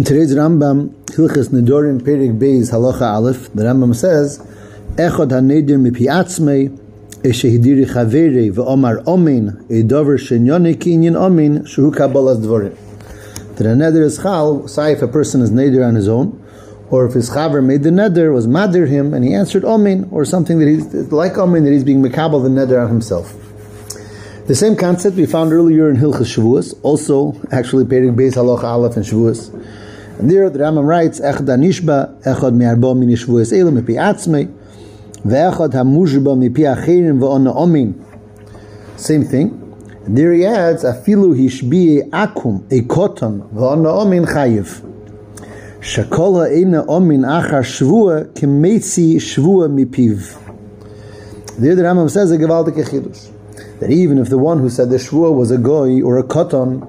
In today's Rambam, Hilchas Nedorim Perik Beis Halacha Aleph, the Rambam says, Echad HaNedir Mipi Atzmei, Eshehidiri Chaveri V'omar Omin, Eidover Shenyoni Kinyin Omin, Shuhu Kabbalas Dvorim. That a neder is chal, say if a person is neder on his own, or if his chaver made the neder, was madir him, and he answered Omin, or something that he's, like Omin, that he's being mekabel the neder on himself. The same concept we found earlier in Hilchas Shavuos, also actually Perik Beis Halacha Aleph and Shavuos. And there the Rambam writes, Echad Anishba, Echad Me'arbo Min Shavuos Elu Mipi Atzmei, Ve'echad HaMushba Mipi Achirim Ve'ona Omin. Same thing. And there he adds, Afilu Hishbiye Akum, a Koton, Ve'ona Omin Chayiv. Shakol Ha'ena Omin Achar Shvua, Kemetzi Shvua Mipiv. There the Rambam says a Gevaldik Echidus. That even if the one who said the Shvua was a Goy or a Koton,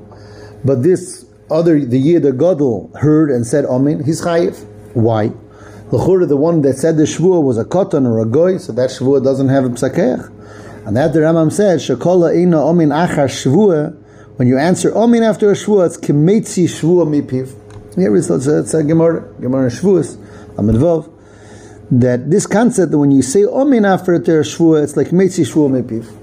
but this other the Yid the Gadol heard and said Amen, he's chayiv. Why? L'chura, the one that said the Shvua was a Koton or a Goy, so that Shvua doesn't have a Psakech. And that the Rambam said, Shakola Eina Omin Achar Shvua, when you answer Omin after a Shvua, it's Kemetzi Shvua Mipiv. Here it's, it's, it's a Gemara, Gemara Shvuas, Amidvov, that this concept that when you say Omin after a Shvua, it's like Kemetzi Shvua Mipiv.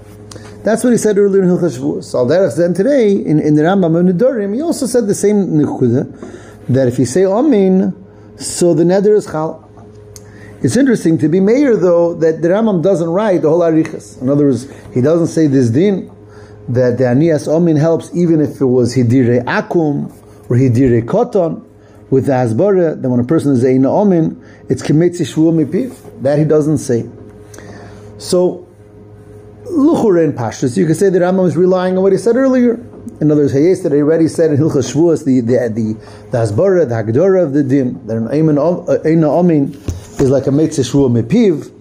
That's what he said earlier in Hilchas Shavuos. So then today, in, in the Rambam of Nedorim, he also said the same nekuda, that if you say Amin, so the neder is chal. It's interesting to be mayor though that the Rambam doesn't write the whole arichas. In other words, he doesn't say this din that the anias Amin helps even if it was hidire akum or hidire koton with the hasbara. That when a person is eina Amin, it's kemetzi shvuah mipiv. That he doesn't say. So Luchura in Pashtus, you could say that Rambam is relying on what he said earlier. In other words, Hayes that he already said in Hilchas Shavuos, the the the the Hasbara, the Hagdara of the Din, that an uh, Eina Amin is like a Mitzvah Shvuah Mepiv.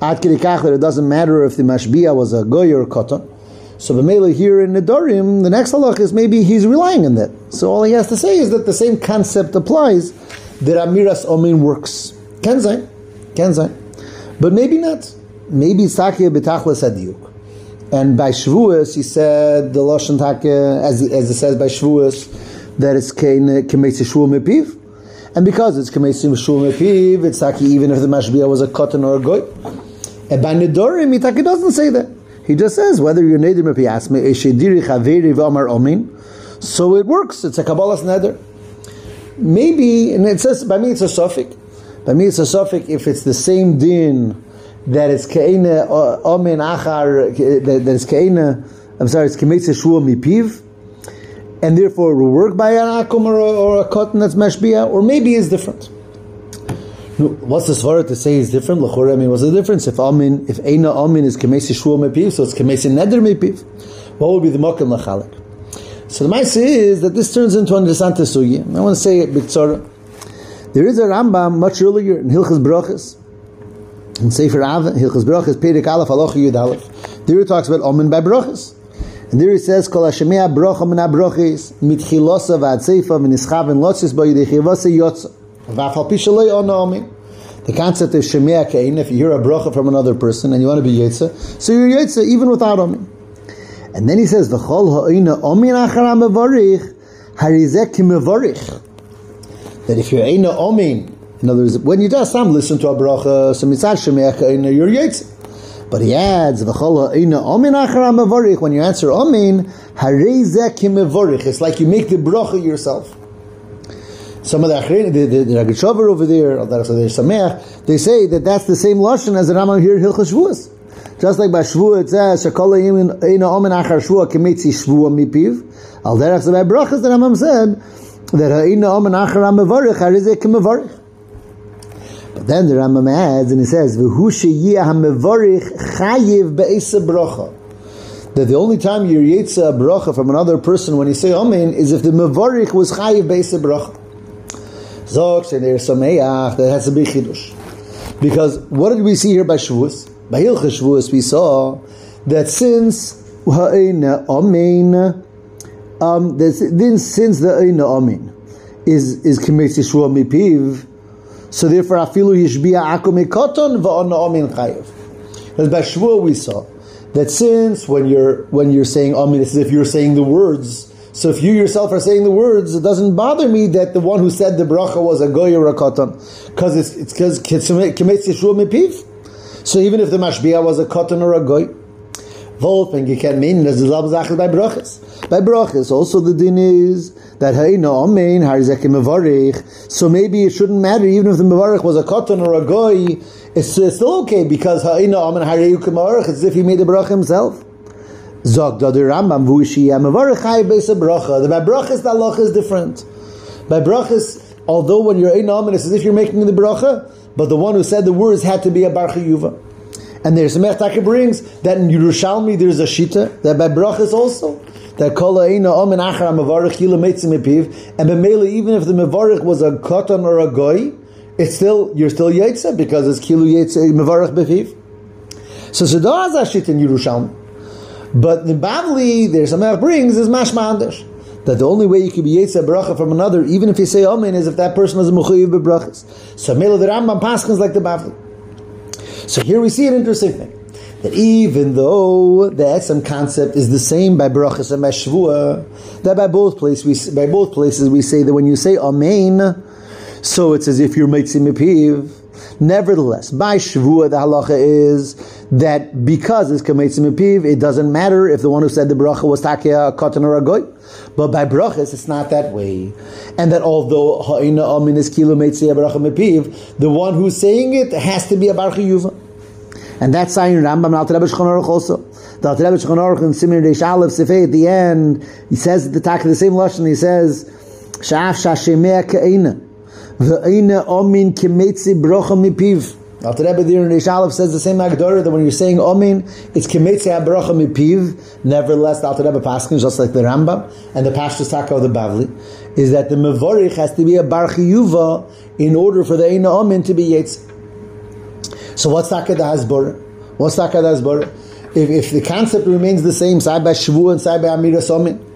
Ad Kirikach, that it doesn't matter if the Mashbiya was a Goy or a Koton. So B'mela here in Nedarim, the next halach is maybe he's relying on that. So all he has to say is that the same concept applies, that Amiras Amin works. Kenzai, Kenzai. But maybe not. Maybe it's Takya B'tachlas Adiyuk. And by Shavuos, he said the Lashon Take, as, as it says by Shavuos, that it's Kemetzi Shvuah Mepiv. And because it's Kemetzi Shvuah Mepiv, it's Taki even if the Mashbiah was a cotton or a goy. And by Nedorim, Taki doesn't say that. He just says, whether you're Nedir Mepi Asme, Eshediri Chaveri V'Amar Omin, so it works. It's a Kabbalah's Neder. Maybe, and it says, by me it's a suffix. By me it's a suffix if it's the same din that it's keina uh, omen achar that it's keina. I'm sorry, it's kemetze shua mipiv, and therefore it will work by an akum or, or a cotton that's mashbia, or maybe it's different. What's the svara to say is different? L'chora, I mean, what's the difference if amin if eina amin is kemetze shua mipiv, so it's kemetze neder mipiv? What would be the mokim lachalik? So the ma'ase is that this turns into an interesante sugi. I want to say it b'tzara. There is a Rambam much earlier in Hilchas Brachas in Sefer Av, Hilchas Brachas, Perik Aleph, Aloch Yud Aleph. There he talks about Omen by Brachas. And there he says, Kol Hashemia Bracha Min HaBrachis, Mitchilosa V'ad Seifa, V'nischav and Lotzis Bo Yidei Chivasa Yotza. V'afal Pishalei On Omen. The concept is Shemia Kain, if you hear a bracha from another person and you want to be Yetza, so you're Yetza even without Omen. And then he says, V'chol Ha'ina Omen Achara Mevarich, Harizek Mevarich. That if you're Eina Omen, in other words, when you just some listen to a bracha, so mitzad shemeach in your yetz. But he adds, "V'chol ina omin achar mevorich." When you answer omin, harezek mevorich. It's like you make the bracha yourself. Some of the achrin, the the, the Rogatchover over there, Sameach, they say that that's the same lashon as the Rambam here in Hilchas Shavuos. Just like by Shavuot it says, "Shekol ina omin achar shvuah kemitzi shvuah mipiv." Al derech by brachas, the Rambam said that ina omin achar mevorich harezek mevorich. But then the Rambam adds and he says, "V'hu sheyiyah hamevarich chayiv be'esa bracha." That the only time you yetza a bracha from another person when you say Amen is if the mevarich was chayiv be'esa bracha. Zok shener sameach that has to be chidush. Because what did we see here by Shavuos? By Hilchas Shavuos we saw that since ha'ena Amen, um, then since the ha'ena Amen is is committed shua mipiv so therefore, afilu yishbia akum ekoton va'ona omin chayiv. As by Shvuah we saw that since when you're when you're saying amin, it's as if you're saying the words, So if you yourself are saying the words, it doesn't bother me that the one who said the bracha was a goy or a katan, because it's because kimetz yeshua mepiv. So even if the mashbia was a katan or a goy, Volping you can mean the zachel by brachas. By brachas, also the din is that hey no amen harizek mevarich. So maybe it shouldn't matter even if the mevarich was a katan or a goy. It's, it's still okay because hey no amen hariyuk mevarich. It's as if he made the bracha himself. Zog the Rambam vuishi mevarich hay bracha. The by brachas the halacha is different. By brachas, although when you're ein amen, it's as if you're making the bracha, but the one who said the words had to be a bar yuva. And there's a Mechtaka brings that in Yerushalmi there's a shita that by brachas also that kol aina omen achar mavarich yila meitzim epiv and b'meila even if the mavarich was a katan or a goy it's still you're still yetsa because it's kilu yetsa mavarich bepiv. So Zedar has a shita in Yerushalmi. But the Bavli, there's a Melech brings is mashma. That the only way you can be Yetzah bracha from another, even if you say Amen, is if that person is a Mechuyev b'brachas. So Mela the Rambam Paschans like the Bavli. So here we see an interesting thing. That even though the Etzem concept is the same by Brachas and by Shvua, that by both places we by both places we say that when you say Amen, so it's as if you're Meitzim Mipiv. Nevertheless, by Shvua the halacha is that because it's Kameitzim Mipiv, it doesn't matter if the one who said the bracha was Takia, Katan, or a Goy. But by brachas, it's not that way. And that although ha'ina amin is kilo the one who's saying it has to be a barcha yuva. And that's saying Rambam Shulchan Aruch also. The Shulchan Aruch in Simin Reish Aleph at the end, he says the of the same lashon, he says, Sha'af sha'shemea ka'ina, v'ina amin kemetzi bracha mepiv. Alter Rebbe there in says the same Agdara that when you're saying Amin, it's Kemetzi HaBaracha Mipiv. Nevertheless, the Alter Rebbe Paskin, just like the Rambam and the Pashtus Taka of the Bavli, is that the Mevorich has to be a Bar Yuva in order for the Eina Amin to be Yetz. So what's Taka da Hasbara? What's Taka da Hasbara? If, if the concept remains the same, by Shavu and by Amira Amin,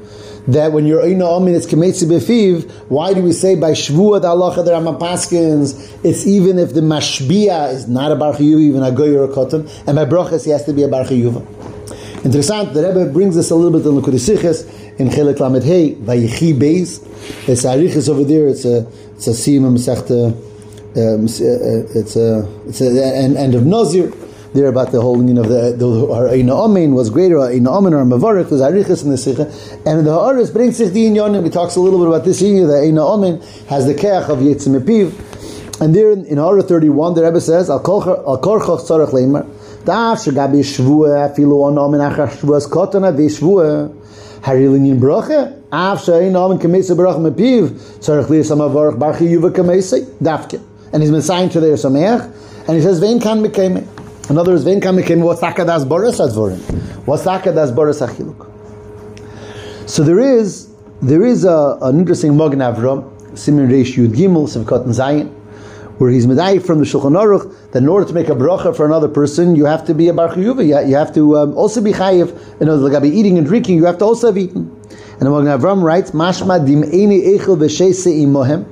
that when you're in Omin, it's Kemetzi Befiv, why do we say by Shvuah the Allah the Rambam Paskins, it's even if the Mashbia is not a Bar even a Goy or a Kotan, and by Brochas he has to be a Bar Interessant, the Rebbe brings us a little bit in the Kudisiches, in Chelik Lamed Hey, Vayichi Beis, it's Arichis over there, it's a, it's a Sima Masechta, um, it's a, it's a end, of Nazir, there about the whole meaning of the Eina Amin was greater Eina Amin or Mavarich was Arichas in the Sikha, and the Haaretz brings sich the Inyanim. He talks a little bit about this here. The Eina Amin has the Keach of Yitzim Epiv, and there in, in Hara thirty one, the Rebbe says Al Korchach Tzarech Leimer. Daf Shagabi Shvua Afilu An Amin Achar Shvuas Kotana VeShvua Harilin Bracha. Av Shein Amin Kamesa Barach Mepiv Tzarech Liyas Amavarach Barchi Yuva Kamesa Dafke. And he's signed to their Sameach, and he says Vein Kan Mekemeh. In other words, vein kam mekim, what's akadas boris advorim? What's akadas boris achiluk? So there is, there is a, an interesting Magen Avram, Simin Reish Yud Gimel, Simkot Zayin, where he's medayik from the Shulchan Aruch that in order to make a bracha for another person, you have to be a bar chiyuva. You, have to um, also be chayiv. In words, like be eating and drinking, you have to also have eaten. And the Magen Avram writes, Mashma dim eini echel v'sheise imohem,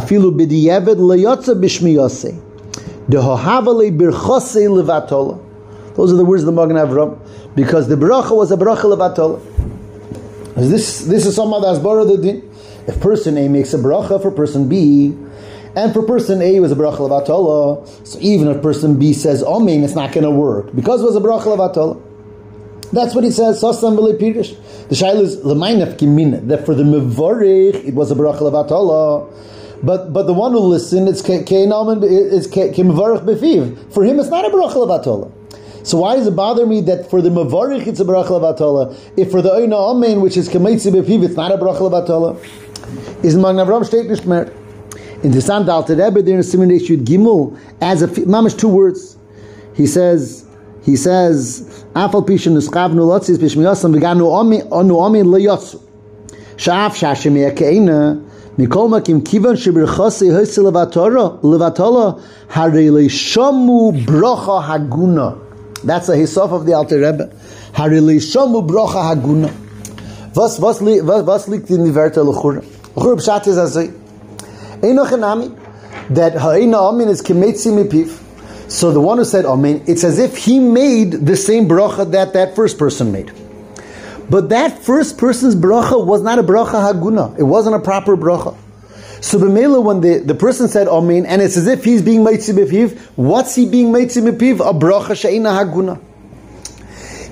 afilu b'diyeved leyotza b'shmiyosei. Those are the words of the Magen Avram, because the bracha was a bracha levatola. This this is someone that's borrowed din. If person A makes a bracha for person B, and for person A was a bracha levatola, so even if person B says oh, Amen, it's not going to work because it was a bracha levatola. That's what he says. Sasam pirish. The shaila is lemainaf kimina that for the mevarich it was a bracha levatola. But but the one who listened, it's keinaman, it's kemevarich befiv. For him, it's not a bracha levatola. So why does it bother me that for the mavarich it's a bracha levatola? If for the oina amen, which is kemeitzi befiv, it's not a bracha levatola. Is Magen Avram steht nicht mehr. Interessant, Alter Rebbe there in Simen Yud Gimel as a mamish two words. He says he says afal pishin nuskavnu lotzis bishmiyasam v'ganu onu amin leyotzu. Sha'af shashim yakeina Makim kivan shebirchase hoise levatara levatala harele shamu bracha haguna. That's a hisof of the Alter Rebbe. Harele shamu bracha haguna. Was was was was liegt in die Werte b'shat is. Einoch enami that ha'ina amin is kemetzi mipiv. So the one who said amin, it's as if he made the same bracha that that first person made. But that first person's bracha was not a bracha haguna. It wasn't a proper bracha. So B'mela, when the, the person said Amen, and it's as if he's being Meitzi B'piv, what's he being Meitzi B'piv? A bracha she'ina haguna.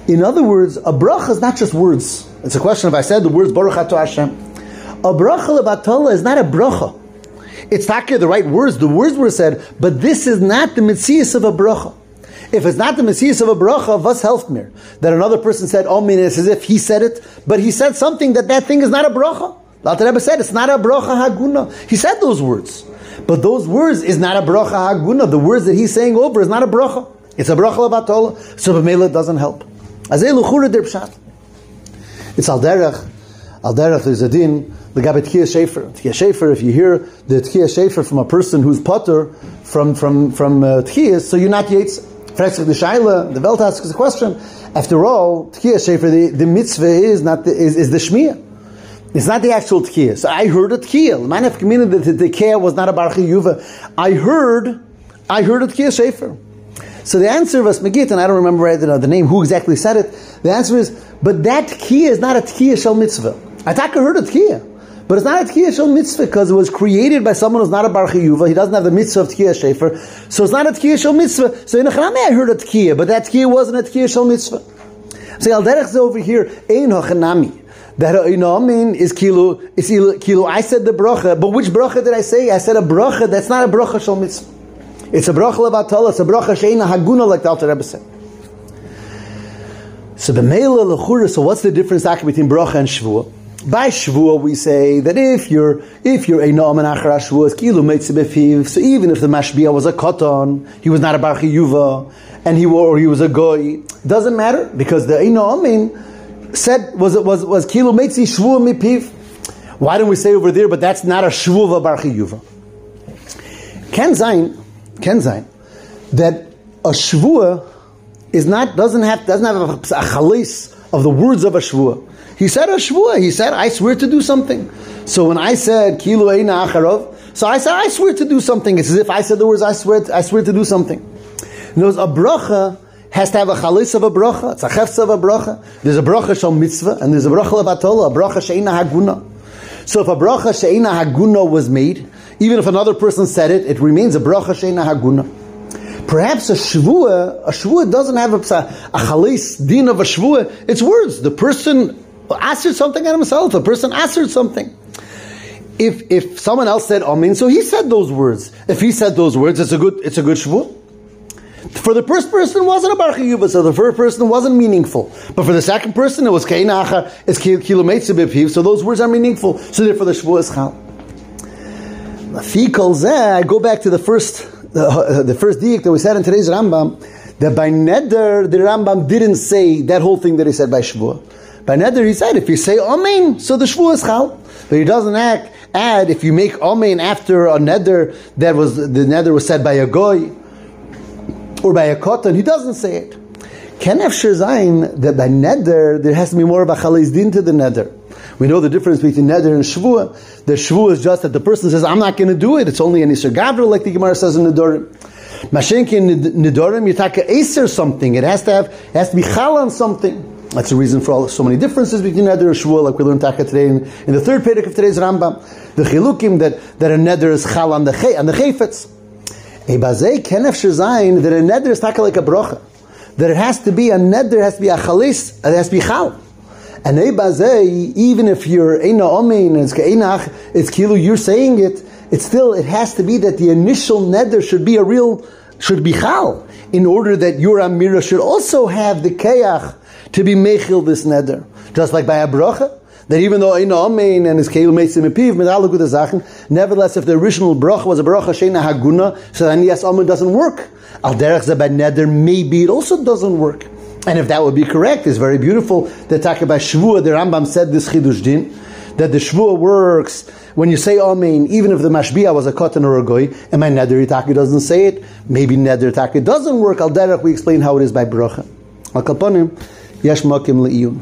In other words, a bracha is not just words. It's a question if I said the words Baruch Ato Hashem. A bracha levatala is not a bracha. It's not the right words. The words were said, but this is not the mitzvah of a bracha. If it's not the mitzvah of a bracha, was helped me? That another person said Amen, it's as if he said it, but he said something that that thing is not a bracha. The Rebbe said it's not a bracha haguna. He said those words. But those words is not a bracha haguna. The words that he's saying over is not a bracha. It's a bracha levatola. So B'mela doesn't help. It's al derech. Al derech there's a din. The gabet tkiyah shefer. Shefer. If you hear the tkiyah shefer from a person who's potter from from from uh, so you're not yates. Frexik the shaila. The Welt asks a question. After all, tkiyah shefer. The, the mitzvah is not the, is, is the shmiyah. It's not the actual tkiyah. So I heard a tkiyah. Mine have communicated that the tkiyah was not a barchi yuva. I heard, I heard a tkiyah shefer. So the answer was Megit, and I don't remember right, the, the name, who exactly said it. The answer is, but that tkiyah is not a tkiyah shel mitzvah. I heard a tkiyah. But it's not a tkiyah shel mitzvah because it was created by someone who's not a bar yuva. He doesn't have the mitzvah of tkiyah shefer. So it's not a tkiyah shel mitzvah. So in Achrame I heard a tkiyah, but that tkiyah wasn't a tkiyah shel mitzvah. So Al Derech over here, ein hachanami that you know I mean is kilo is. I said the bracha, but which bracha did I say? I said a bracha that's not a bracha shal mitzvah. It's a bracha levatala. It's a bracha sheina haguna like the Alter Rebbe said. So the meila lechura. So what's the difference between bracha and shvua? By shvua we say that if you're if you're a na'aman achar shvua, it's kilo befiv. So even if the mashbia was a koton, he was not a bar yuva, and he or he was a goy, doesn't matter because the na'amin said was was was kilo meitzi shvua mipiv. Why don't we say over there? But that's not a shvuva bar chiyuva. Ken zayin, ken zayin, that a shvua is not doesn't have doesn't have a, a chalis of the words of a shvua. He said a shvua. He said I swear to do something. So when I said kilo eina acharov, so I said I swear to do something. It's as if I said the words I swear I swear to do something. Knows a bracha has to have a chalis of a bracha. It's a chefza of a bracha. There's a bracha shal mitzvah, and there's a bracha of atola, a bracha she'ina haguna. So if a bracha she'ina haguna was made, even if another person said it, it remains a bracha she'ina haguna. Perhaps a shvua, a shvua doesn't have a, a chalis din of a shvua. It's words. The person answered something at himself. The person answered something. If if someone else said amen, so he said those words. If he said those words, it's a good it's a good shvua. For the first person, wasn't a bar chiyuva, so the first person wasn't meaningful. But for the second person, it was keinacha, it's kilometers b'piv, so those words are meaningful. So therefore, the shvuah is chal. I go back to the first, the, uh, the first diak that we said in today's Rambam, that by neder, the Rambam didn't say that whole thing that he said by shvuah. By neder, he said, if you say amen, so the shvuah is chal. But he doesn't act, add, if you make amen after a neder, that was, the neder was said by a goy, or by a cotton, he doesn't say it. Ken efsher zayin that by neder there has to be more of a chaliz din to the neder. We know the difference between neder and shvua. The shvua is just that the person says, "I'm not going to do it." It's only an iser gavra, like the Gemara says in the Nedorim. Mashenkin Nedorim, you take a something. It has to have, it has to be chal on something. That's the reason for all, so many differences between neder and shvua, like we learned taka today in, in the third pedic of today's Rambam. The chilukim that that a neder is chal on the chay, on the chayfetz. A bazei kenef shezayin that a neder is not like a brocha. That it has to be a neder, has to be a chalis, it has to be chal. And a bazei, even if you're eina omein it's keinach, it's kilu, you're saying it, it's still, it has to be that the initial neder should be a real, should be chal, in order that your amira should also have the keach to be mechil this neder. Just like by a brocha, that even though Eino Amein and his Keil Meisim Epiv, gute Sachen, nevertheless, if the original bracha was a bracha Sheina Haguna, so then yes, Amen doesn't work. Al Derech Zebad Neder, maybe it also doesn't work. And if that would be correct, it's very beautiful that talk about Shvua, the Rambam said this Chidush Din, that the Shvua works when you say Amen, even if the Mashbiah was a cotton or a goy, and my Neder Itaki doesn't say it, maybe Neder Itaki doesn't work. Al Derech, we explain how it is by bracha. Al Kaponim, Yesh Makim Le'iyun.